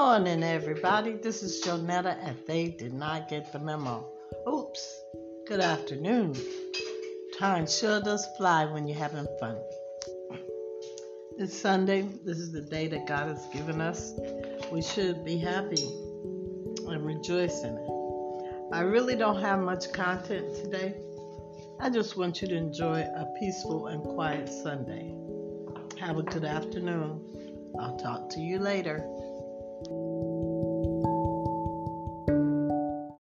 morning, everybody. This is Jonetta, and they did not get the memo. Oops. Good afternoon. Time sure does fly when you're having fun. It's Sunday. This is the day that God has given us. We should be happy and rejoice in it. I really don't have much content today. I just want you to enjoy a peaceful and quiet Sunday. Have a good afternoon. I'll talk to you later.